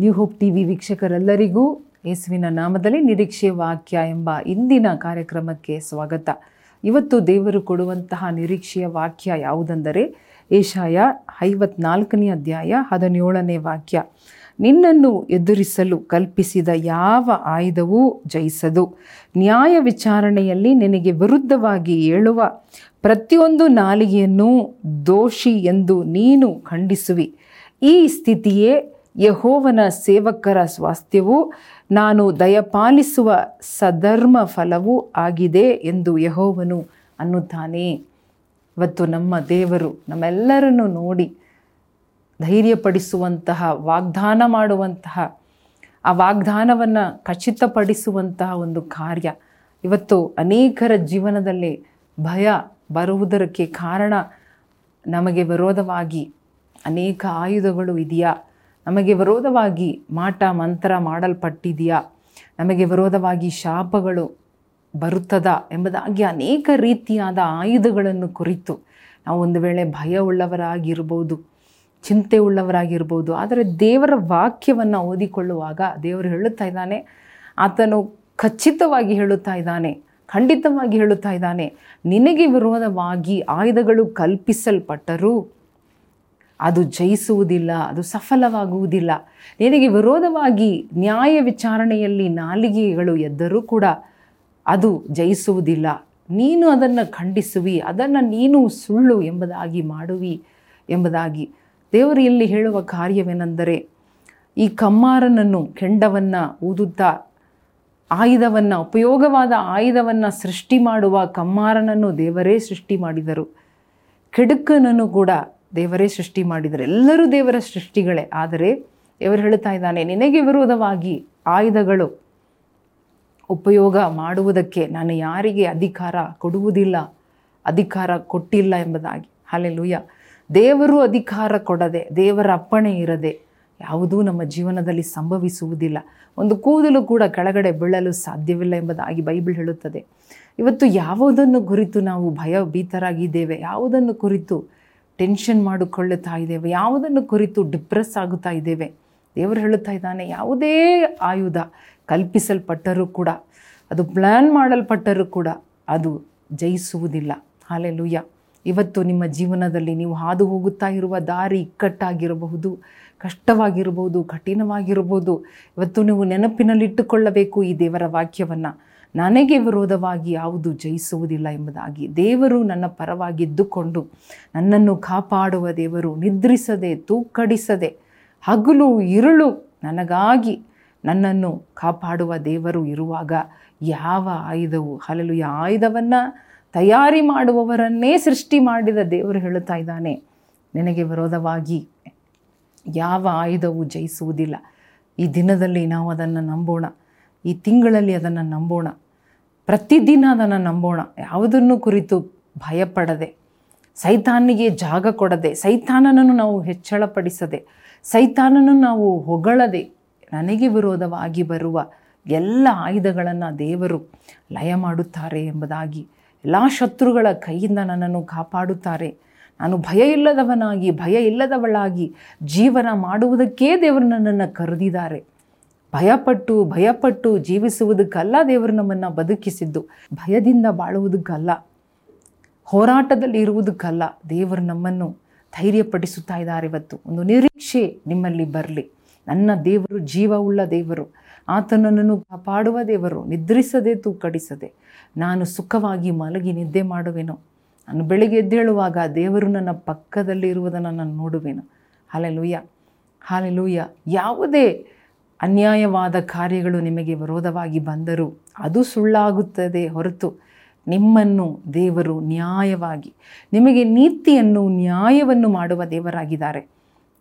New Hope T V ವೀಕ್ಷಕರೆಲ್ಲರಿಗೂ ಯೇಸುವಿನ ನಾಮದಲ್ಲಿ ನಿರೀಕ್ಷೆ ವಾಕ್ಯ ಎಂಬ ಇಂದಿನ ಕಾರ್ಯಕ್ರಮಕ್ಕೆ ಸ್ವಾಗತ. ಇವತ್ತು ದೇವರು ಕೊಡುವಂತಹ ನಿರೀಕ್ಷೆಯ ವಾಕ್ಯ ಯಾವುದೆಂದರೆ ಏಷಾಯ ಐವತ್ನಾಲ್ಕನೇ ಅಧ್ಯಾಯ ಹದಿನೇಳನೇ ವಾಕ್ಯ. ನಿನ್ನನ್ನು ಎದುರಿಸಲು ಕಲ್ಪಿಸಿದ ಯಾವ ಆಯುಧವೂ ಜಯಿಸದು. ನ್ಯಾಯ ವಿಚಾರಣೆಯಲ್ಲಿ ನಿನಗೆ ವಿರುದ್ಧವಾಗಿ ಹೇಳುವ ಪ್ರತಿಯೊಂದು ನಾಲಿಗೆಯನ್ನು ದೋಷಿ ಎಂದು ನೀನು ಖಂಡಿಸುವಿ. ಈ ಸ್ಥಿತಿಯೇ ಯಹೋವನ ಸೇವಕರ ಸ್ವಾಸ್ಥ್ಯವು ನಾನು ದಯಪಾಲಿಸುವ ಸಧರ್ಮ ಫಲವೂ ಆಗಿದೆ ಎಂದು ಯಹೋವನು ಅನ್ನುತ್ತಾನೆ. ಇವತ್ತು ನಮ್ಮ ದೇವರು ನಮ್ಮೆಲ್ಲರನ್ನು ನೋಡಿ ಧೈರ್ಯಪಡಿಸುವಂತಹ, ವಾಗ್ದಾನ ಮಾಡುವಂತಹ, ಆ ವಾಗ್ದಾನವನ್ನು ಖಚಿತಪಡಿಸುವಂತಹ ಒಂದು ಕಾರ್ಯ. ಇವತ್ತು ಅನೇಕರ ಜೀವನದಲ್ಲಿ ಭಯ ಬರುವುದಕ್ಕೆ ಕಾರಣ ನಮಗೆ ವಿರೋಧವಾಗಿ ಅನೇಕ ಆಯುಧಗಳು ಇದೆಯಾ? ನಮಗೆ ವಿರೋಧವಾಗಿ ಮಾಟ, ಮಂತ್ರ ಮಾಡಲ್ಪಟ್ಟಿದೆಯಾ? ನಮಗೆ ವಿರೋಧವಾಗಿ ಶಾಪಗಳು ಬರುತ್ತದಾ ಎಂಬುದಾಗಿ ಅನೇಕ ರೀತಿಯಾದ ಆಯುಧಗಳನ್ನು ಕುರಿತು ನಾವು ಒಂದು ವೇಳೆ ಭಯ ಉಳ್ಳವರಾಗಿರ್ಬೋದು, ಚಿಂತೆ ಉಳ್ಳವರಾಗಿರ್ಬೋದು, ಆದರೆ ದೇವರ ವಾಕ್ಯವನ್ನು ಓದಿಕೊಳ್ಳುವಾಗ ದೇವರು ಹೇಳುತ್ತಾ ಇದ್ದಾನೆ, ಆತನು ಖಚಿತವಾಗಿ ಹೇಳುತ್ತಾ ಇದ್ದಾನೆ, ಖಂಡಿತವಾಗಿ ಹೇಳುತ್ತಾ ಇದ್ದಾನೆ, ನಿನಗೆ ವಿರೋಧವಾಗಿ ಆಯುಧಗಳು ಕಲ್ಪಿಸಲ್ಪಟ್ಟರೂ. ಅದು ಜಯಿಸುವುದಿಲ್ಲ, ಅದು ಸಫಲವಾಗುವುದಿಲ್ಲ. ನಿನಗೆ ವಿರೋಧವಾಗಿ ನ್ಯಾಯ ವಿಚಾರಣೆಯಲ್ಲಿ ನಾಲಿಗೆಗಳು ಎದ್ದರೂ ಕೂಡ ಅದು ಜಯಿಸುವುದಿಲ್ಲ. ನೀನು ಅದನ್ನು ಖಂಡಿಸುವಿ, ಅದನ್ನು ನೀನು ಸುಳ್ಳು ಎಂಬುದಾಗಿ ಮಾಡುವಿ ಎಂಬುದಾಗಿ. ದೇವರು ಇಲ್ಲಿ ಹೇಳುವ ಕಾರ್ಯವೇನೆಂದರೆ, ಈ ಕಮ್ಮಾರನನ್ನು, ಕೆಂಡವನ್ನು ಊದುತ್ತಾ, ಆಯುಧವನ್ನು, ಉಪಯೋಗವಾದ ಆಯುಧವನ್ನು ಸೃಷ್ಟಿ ಮಾಡುವ ಕಮ್ಮಾರನನ್ನು ದೇವರೇ ಸೃಷ್ಟಿ ಮಾಡಿದರು. ಕೆಡುಕನನ್ನು ಕೂಡ ದೇವರೇ ಸೃಷ್ಟಿ ಮಾಡಿದರೆ, ಎಲ್ಲರೂ ದೇವರ ಸೃಷ್ಟಿಗಳೇ. ಆದರೆ ದೇವರು ಹೇಳ್ತಾ ಇದ್ದಾನೆ, ನಿನಗೆ ವಿರೋಧವಾಗಿ ಆಯುಧಗಳು ಉಪಯೋಗ ಮಾಡುವುದಕ್ಕೆ ನಾನು ಯಾರಿಗೆ ಅಧಿಕಾರ ಕೊಡುವುದಿಲ್ಲ, ಅಧಿಕಾರ ಕೊಟ್ಟಿಲ್ಲ ಎಂಬುದಾಗಿ. ಹಾಲೆಲ್ಲೂಯ್ಯ ದೇವರು ಅಧಿಕಾರ ಕೊಡದೆ, ದೇವರ ಅಪ್ಪಣೆ ಇರದೆ ಯಾವುದೂ ನಮ್ಮ ಜೀವನದಲ್ಲಿ ಸಂಭವಿಸುವುದಿಲ್ಲ. ಒಂದು ಕೂದಲು ಕೂಡ ಕೆಳಗಡೆ ಬೀಳಲು ಸಾಧ್ಯವಿಲ್ಲ ಎಂಬುದಾಗಿ ಬೈಬಲ್ ಹೇಳುತ್ತದೆ. ಇವತ್ತು ಯಾವುದನ್ನು ಕುರಿತು ನಾವು ಭಯಭೀತರಾಗಿದ್ದೇವೆ? ಯಾವುದನ್ನು ಕುರಿತು ಟೆನ್ಷನ್ ಮಾಡಿಕೊಳ್ಳುತ್ತಾ ಇದ್ದೇವೆ. ಯಾವುದನ್ನು ಕುರಿತು ಡಿಪ್ರೆಸ್ ಆಗುತ್ತಾ ಇದ್ದೇವೆ. ದೇವರು ಹೇಳುತ್ತಾ ಇದ್ದಾನೆ, ಯಾವುದೇ ಆಯುಧ ಕಲ್ಪಿಸಲ್ಪಟ್ಟರೂ ಕೂಡ, ಅದು ಪ್ಲ್ಯಾನ್ ಮಾಡಲ್ಪಟ್ಟರೂ ಕೂಡ ಅದು ಜಯಿಸುವುದಿಲ್ಲ. ಹಾಲೆಲುಯ್ಯ ಇವತ್ತು ನಿಮ್ಮ ಜೀವನದಲ್ಲಿ ನೀವು ಹಾದು ಹೋಗುತ್ತಾ ಇರುವ ದಾರಿ ಇಕ್ಕಟ್ಟಾಗಿರಬಹುದು, ಕಷ್ಟವಾಗಿರಬಹುದು, ಕಠಿಣವಾಗಿರಬಹುದು. ಇವತ್ತು ನೀವು ನೆನಪಿನಲ್ಲಿಟ್ಟುಕೊಳ್ಳಬೇಕು ಈ ದೇವರ ವಾಕ್ಯವನ್ನು. ನನಗೆ ವಿರೋಧವಾಗಿ ಯಾವುದು ಜಯಿಸುವುದಿಲ್ಲ ಎಂಬುದಾಗಿ ದೇವರು ನನ್ನ ಪರವಾಗಿದ್ದುಕೊಂಡು ನನ್ನನ್ನು ಕಾಪಾಡುವ ದೇವರು ನಿದ್ರಿಸದೆ, ತೂಕಡಿಸದೆ, ಹಗಲು ಇರುಳು ನನಗಾಗಿ ನನ್ನನ್ನು ಕಾಪಾಡುವ ದೇವರು ಇರುವಾಗ ಯಾವ ಆಯುಧವು ಹಲಲು ಆಯುಧವನ್ನು ತಯಾರಿ ಮಾಡುವವರನ್ನೇ ಸೃಷ್ಟಿ ಮಾಡಿದ ದೇವರು ಹೇಳುತ್ತಾ ಇದ್ದಾನೆ, ನಿನಗೆ ವಿರೋಧವಾಗಿ ಯಾವ ಆಯುಧವು ಜಯಿಸುವುದಿಲ್ಲ, ಈ ದಿನದಲ್ಲಿ ನಾವು ಅದನ್ನು ನಂಬೋಣ. ಈ ತಿಂಗಳಲ್ಲಿ ಅದನ್ನು ನಂಬೋಣ. ಪ್ರತಿದಿನ ಅದನ್ನು ನಂಬೋಣ. ಯಾವುದನ್ನು ಕುರಿತು ಭಯಪಡದೆ ಸೈತಾನಿಗೆ ಜಾಗ ಕೊಡದೆ, ಸೈತಾನನನ್ನು ನಾವು ಹೆಚ್ಚಳಪಡಿಸದೆ ಸೈತಾನನ್ನು ನಾವು ಹೊಗಳದೆ ನನಗೆ ವಿರೋಧವಾಗಿ ಬರುವ ಎಲ್ಲ ಆಯುಧಗಳನ್ನು ದೇವರು ಲಯ ಮಾಡುತ್ತಾರೆ ಎಂಬುದಾಗಿ ಎಲ್ಲ ಶತ್ರುಗಳ ಕೈಯಿಂದ ನನ್ನನ್ನು ಕಾಪಾಡುತ್ತಾರೆ. ನಾನು ಭಯ ಇಲ್ಲದವನಾಗಿ, ಭಯ ಇಲ್ಲದವಳಾಗಿ ಜೀವನ ಮಾಡುವುದಕ್ಕೇ ದೇವರು ನನ್ನನ್ನು ಕರೆದಿದ್ದಾರೆ. ಭಯಪಟ್ಟು ಭಯಪಟ್ಟು ಜೀವಿಸುವುದಕ್ಕಲ್ಲ ದೇವರು ನಮ್ಮನ್ನು ಬದುಕಿಸಿದ್ದು. ಭಯದಿಂದ ಬಾಳುವುದಕ್ಕಲ್ಲ. ಹೋರಾಟದಲ್ಲಿ ಇರುವುದಕ್ಕಲ್ಲ ದೇವರು ನಮ್ಮನ್ನು ಧೈರ್ಯಪಡಿಸುತ್ತಾ ಇದ್ದಾರೆ ಇವತ್ತು. ಒಂದು ನಿರೀಕ್ಷೆ ನಿಮ್ಮಲ್ಲಿ ಬರಲಿ. ನನ್ನ ದೇವರು ಜೀವವುಳ್ಳ ದೇವರು. ಆತನನ್ನು ಕಾಪಾಡುವ ದೇವರು ನಿದ್ರಿಸದೆ ತೂಕಡಿಸದೆ ನಾನು ಸುಖವಾಗಿ ಮಲಗಿ ನಿದ್ದೆ ಮಾಡುವೆನು. ನಾನು ಬೆಳಿಗ್ಗೆ ಎದ್ದೇಳುವಾಗ ದೇವರು ನನ್ನ ಪಕ್ಕದಲ್ಲಿ ಇರುವುದನ್ನು ನಾನು ನೋಡುವೆನು. ಹಾಲೆಲೂಯ. ಹಾಲೆಲೂಯ. ಯಾವುದೇ ಅನ್ಯಾಯವಾದ ಕಾರ್ಯಗಳು ನಿಮಗೆ ವಿರೋಧವಾಗಿ ಬಂದರೂ ಅದು ಸುಳ್ಳಾಗುತ್ತದೆ ಹೊರತು ನಿಮ್ಮನ್ನು ದೇವರು ನ್ಯಾಯವಾಗಿ, ನಿಮಗೆ ನೀತಿಯನ್ನು, ನ್ಯಾಯವನ್ನು ಮಾಡುವ ದೇವರಾಗಿದ್ದಾರೆ.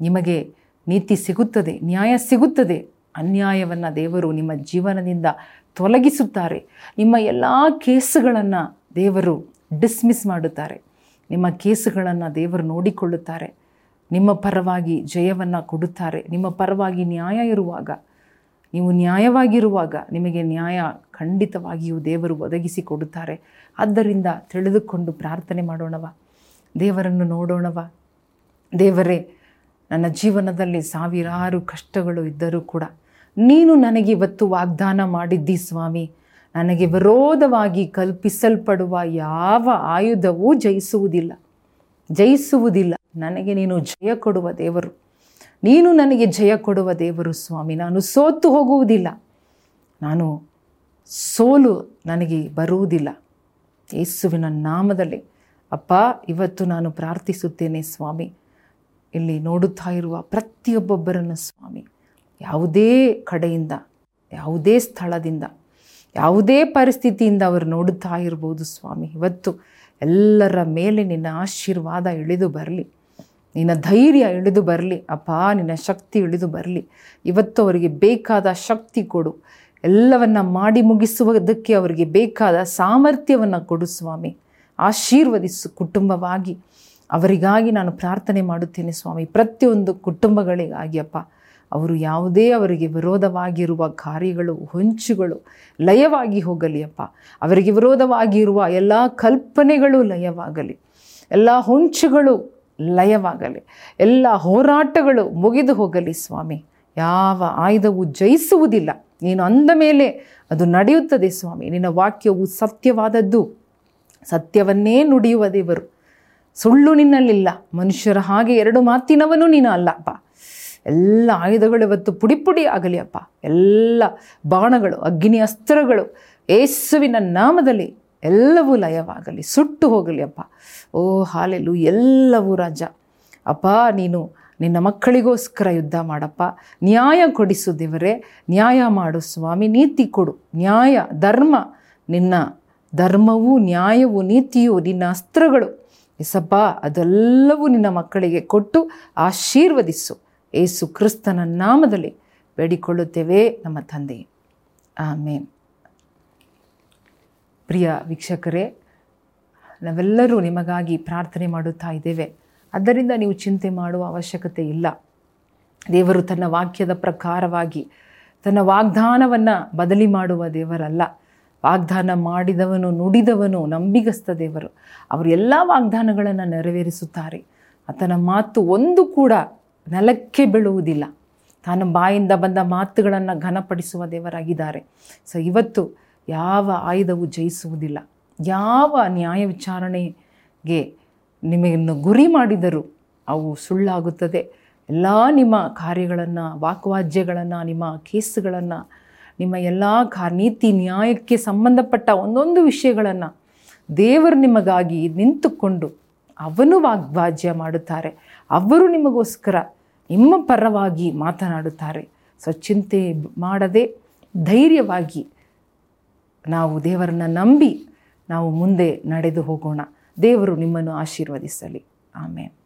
ನಿಮಗೆ ನೀತಿ ಸಿಗುತ್ತದೆ, ನ್ಯಾಯ ಸಿಗುತ್ತದೆ. ಅನ್ಯಾಯವನ್ನು ದೇವರು ನಿಮ್ಮ ಜೀವನದಿಂದ ತೊಲಗಿಸುತ್ತಾರೆ. ನಿಮ್ಮ ಎಲ್ಲ ಕೇಸುಗಳನ್ನು ದೇವರು ಡಿಸ್ಮಿಸ್ ಮಾಡುತ್ತಾರೆ. ನಿಮ್ಮ ಕೇಸುಗಳನ್ನು ದೇವರು ನೋಡಿಕೊಳ್ಳುತ್ತಾರೆ. ನಿಮ್ಮ ಪರವಾಗಿ ಜಯವನ್ನು ಕೊಡುತ್ತಾರೆ. ನಿಮ್ಮ ಪರವಾಗಿ ನ್ಯಾಯ ಇರುವಾಗ ನೀವು ನ್ಯಾಯವಾಗಿರುವಾಗ ನಿಮಗೆ ನ್ಯಾಯ ಖಂಡಿತವಾಗಿಯೂ ದೇವರು ಒದಗಿಸಿ ಕೊಡುತ್ತಾರೆ. ಆದ್ದರಿಂದ ತಿಳಿದುಕೊಂಡು ಪ್ರಾರ್ಥನೆ ಮಾಡೋಣವ. ದೇವರನ್ನು ನೋಡೋಣವ. ದೇವರೇ, ನನ್ನ ಜೀವನದಲ್ಲಿ ಸಾವಿರಾರು ಕಷ್ಟಗಳು ಇದ್ದರೂ ಕೂಡ ನೀನು ನನಗೆ ಇವತ್ತು ವಾಗ್ದಾನ ಮಾಡಿದ್ದಿ ಸ್ವಾಮಿ. ನನಗೆ ವಿರೋಧವಾಗಿ ಕಲ್ಪಿಸಲ್ಪಡುವ ಯಾವ ಆಯುಧವೂ ಜಯಿಸುವುದಿಲ್ಲ. ಜಯಿಸುವುದಿಲ್ಲ. ನನಗೆ ನೀನು ಜಯ ಕೊಡುವ ದೇವರು. ನೀನು ನನಗೆ ಜಯ ಕೊಡುವ ದೇವರು ಸ್ವಾಮಿ. ನಾನು ಸೋತು ಹೋಗುವುದಿಲ್ಲ. ನಾನು ಸೋಲು ನನಗೆ ಬರುವುದಿಲ್ಲ. ಯೇಸುವಿನ ನಾಮದಲ್ಲಿ, ಅಪ್ಪ, ಇವತ್ತು ನಾನು ಪ್ರಾರ್ಥಿಸುತ್ತೇನೆ ಸ್ವಾಮಿ. ಇಲ್ಲಿ ನೋಡುತ್ತಾ ಇರುವ ಪ್ರತಿಯೊಬ್ಬೊಬ್ಬರನ್ನು ಸ್ವಾಮಿ. ಯಾವುದೇ ಕಡೆಯಿಂದ, ಯಾವುದೇ ಸ್ಥಳದಿಂದ, ಯಾವುದೇ ಪರಿಸ್ಥಿತಿಯಿಂದ ಅವರು ನೋಡುತ್ತಾ ಇರ್ಬೋದು ಸ್ವಾಮಿ. ಇವತ್ತು ಎಲ್ಲರ ಮೇಲೆ ನಿನ್ನ ಆಶೀರ್ವಾದ ಇಳಿದು ಬರಲಿ. ನಿನ್ನ ಧೈರ್ಯ ಇಳಿದು ಬರಲಿ. ಅಪ್ಪ, ನಿನ್ನ ಶಕ್ತಿ ಇಳಿದು ಬರಲಿ. ಇವತ್ತು ಅವರಿಗೆ ಬೇಕಾದ ಶಕ್ತಿ ಕೊಡು. ಎಲ್ಲವನ್ನ ಮಾಡಿ ಮುಗಿಸುವುದಕ್ಕೆ ಅವರಿಗೆ ಬೇಕಾದ ಸಾಮರ್ಥ್ಯವನ್ನು ಕೊಡು ಸ್ವಾಮಿ. ಆಶೀರ್ವದಿಸು ಕುಟುಂಬವಾಗಿ. ಅವರಿಗಾಗಿ ನಾನು ಪ್ರಾರ್ಥನೆ ಮಾಡುತ್ತೇನೆ ಸ್ವಾಮಿ. ಪ್ರತಿಯೊಂದು ಕುಟುಂಬಗಳಿಗಾಗಿ ಅಪ್ಪ. ಅವರು ಯಾವುದೇ ಅವರಿಗೆ ವಿರೋಧವಾಗಿರುವ ಕಾರ್ಯಗಳು, ಹೊಂಚುಗಳು ಲಯವಾಗಿ ಹೋಗಲಿ ಅಪ್ಪ. ಅವರಿಗೆ ವಿರೋಧವಾಗಿರುವ ಎಲ್ಲ ಕಲ್ಪನೆಗಳು ಲಯವಾಗಲಿ. ಎಲ್ಲ ಹೊಂಚುಗಳು ಲಯವಾಗಲಿ. ಎಲ್ಲ ಹೋರಾಟಗಳು ಮುಗಿದು ಹೋಗಲಿ ಸ್ವಾಮಿ. ಯಾವ ಆಯುಧವು ಜಯಿಸುವುದಿಲ್ಲ. ನೀನು ಅಂದ ಮೇಲೆ ಅದು ನಡೆಯುತ್ತದೆ ಸ್ವಾಮಿ. ನಿನ್ನ ವಾಕ್ಯವು ಸತ್ಯವಾದದ್ದು. ಸತ್ಯವನ್ನೇ ನುಡಿಯುವ ದೇವರು. ಸುಳ್ಳು ನಿನ್ನಲ್ಲಿಲ್ಲ. ಮನುಷ್ಯರ ಹಾಗೆ ಎರಡು ಮಾತಿನವನು ನೀನು ಅಲ್ಲಪ್ಪ ಎಲ್ಲ ಆಯುಧಗಳು ಇವತ್ತು ಪುಡಿ ಪುಡಿ ಆಗಲಿ, ಅಪ್ಪ. ಎಲ್ಲ ಬಾಣಗಳು ಅಗ್ನಿ ಅಸ್ತ್ರಗಳು, ಏಸುವಿನ ನಾಮದಲ್ಲಿ ಎಲ್ಲವೂ ಲಯವಾಗಲಿ, ಸುಟ್ಟು ಹೋಗಲಿ ಅಪ್ಪ ಓ ಹಾಲೆಲು ಎಲ್ಲವೂ ರಾಜ. ಅಪ್ಪ ನೀನು ನಿನ್ನ ಮಕ್ಕಳಿಗೋಸ್ಕರ ಯುದ್ಧ ಮಾಡಪ್ಪ. ನ್ಯಾಯ ಕೊಡಿಸು ದೇವರೇ, ನ್ಯಾಯ ಮಾಡು ಸ್ವಾಮಿ, ನೀತಿ ಕೊಡು. ನ್ಯಾಯ, ಧರ್ಮ, ನಿನ್ನ ಧರ್ಮವು, ನ್ಯಾಯವು, ನೀತಿಯು ನಿನ್ನ ಅಸ್ತ್ರಗಳು. ಎಸಪ್ಪ ಅದೆಲ್ಲವೂ ನಿನ್ನ ಮಕ್ಕಳಿಗೆ ಕೊಟ್ಟು ಆಶೀರ್ವದಿಸು. ಏಸು ಕ್ರಿಸ್ತನ ನಾಮದಲ್ಲಿ ಬೇಡಿಕೊಳ್ಳುತ್ತೇವೆ ನಮ್ಮ ತಂದೆ. ಆಮೇನ್. ಪ್ರಿಯ ವೀಕ್ಷಕರೇ, ನಾವೆಲ್ಲರೂ ನಿಮಗಾಗಿ ಪ್ರಾರ್ಥನೆ ಮಾಡುತ್ತಾ ಇದ್ದೇವೆ. ಆದ್ದರಿಂದ ನೀವು ಚಿಂತೆ ಮಾಡುವ ಅವಶ್ಯಕತೆ ಇಲ್ಲ. ದೇವರು ತನ್ನ ವಾಕ್ಯದ ಪ್ರಕಾರವಾಗಿ ತನ್ನ ವಾಗ್ದಾನವನ್ನು ಬದಲಿ ಮಾಡುವ ದೇವರಲ್ಲ. ವಾಗ್ದಾನ ಮಾಡಿದವನು, ನುಡಿದವನು, ನಂಬಿಗಸ್ತ ದೇವರು. ಅವರು ಎಲ್ಲ ವಾಗ್ದಾನಗಳನ್ನು ನೆರವೇರಿಸುತ್ತಾರೆ. ಆತನ ಮಾತು ಒಂದು ಕೂಡ ನೆಲಕ್ಕೆ ಬೀಳುವುದಿಲ್ಲ. ತಾನು ಬಾಯಿಂದ ಬಂದ ಮಾತುಗಳನ್ನು ಘನಪಡಿಸುವ ದೇವರಾಗಿದ್ದಾರೆ. ಸೊ ಇವತ್ತು ಯಾವ ಆಯುಧವು ಜಯಿಸುವುದಿಲ್ಲ. ಯಾವ ನ್ಯಾಯ ವಿಚಾರಣೆಗೆ ನಿಮಗನ್ನು ಗುರಿ ಮಾಡಿದರೂ ಅವು ಸುಳ್ಳಾಗುತ್ತದೆ. ಎಲ್ಲ ನಿಮ್ಮ ಕಾರ್ಯಗಳನ್ನು ವಾಕ್ವಾಜ್ಯಗಳನ್ನು ನಿಮ್ಮ ಕೇಸುಗಳನ್ನು, ನಿಮ್ಮ ಎಲ್ಲ ಕಾ ನೀತಿ ನ್ಯಾಯಕ್ಕೆ ಸಂಬಂಧಪಟ್ಟ ಒಂದೊಂದು ವಿಷಯಗಳನ್ನು ದೇವರು ನಿಮಗಾಗಿ ನಿಂತುಕೊಂಡು ಅವನು ವಾಗ್ವಾಜ್ಯ ಮಾಡುತ್ತಾರೆ. ಅವರು ನಿಮಗೋಸ್ಕರ ನಿಮ್ಮ ಪರವಾಗಿ ಮಾತನಾಡುತ್ತಾರೆ. ಸೊ ಚಿಂತೆ ಮಾಡದೆ ಧೈರ್ಯವಾಗಿ ನಾವು ದೇವರನ್ನು ನಂಬಿ ನಾವು ಮುಂದೆ ನಡೆದು ಹೋಗೋಣ. ದೇವರು ನಿಮ್ಮನ್ನು ಆಶೀರ್ವದಿಸಲಿ. ಆಮೇಲೆ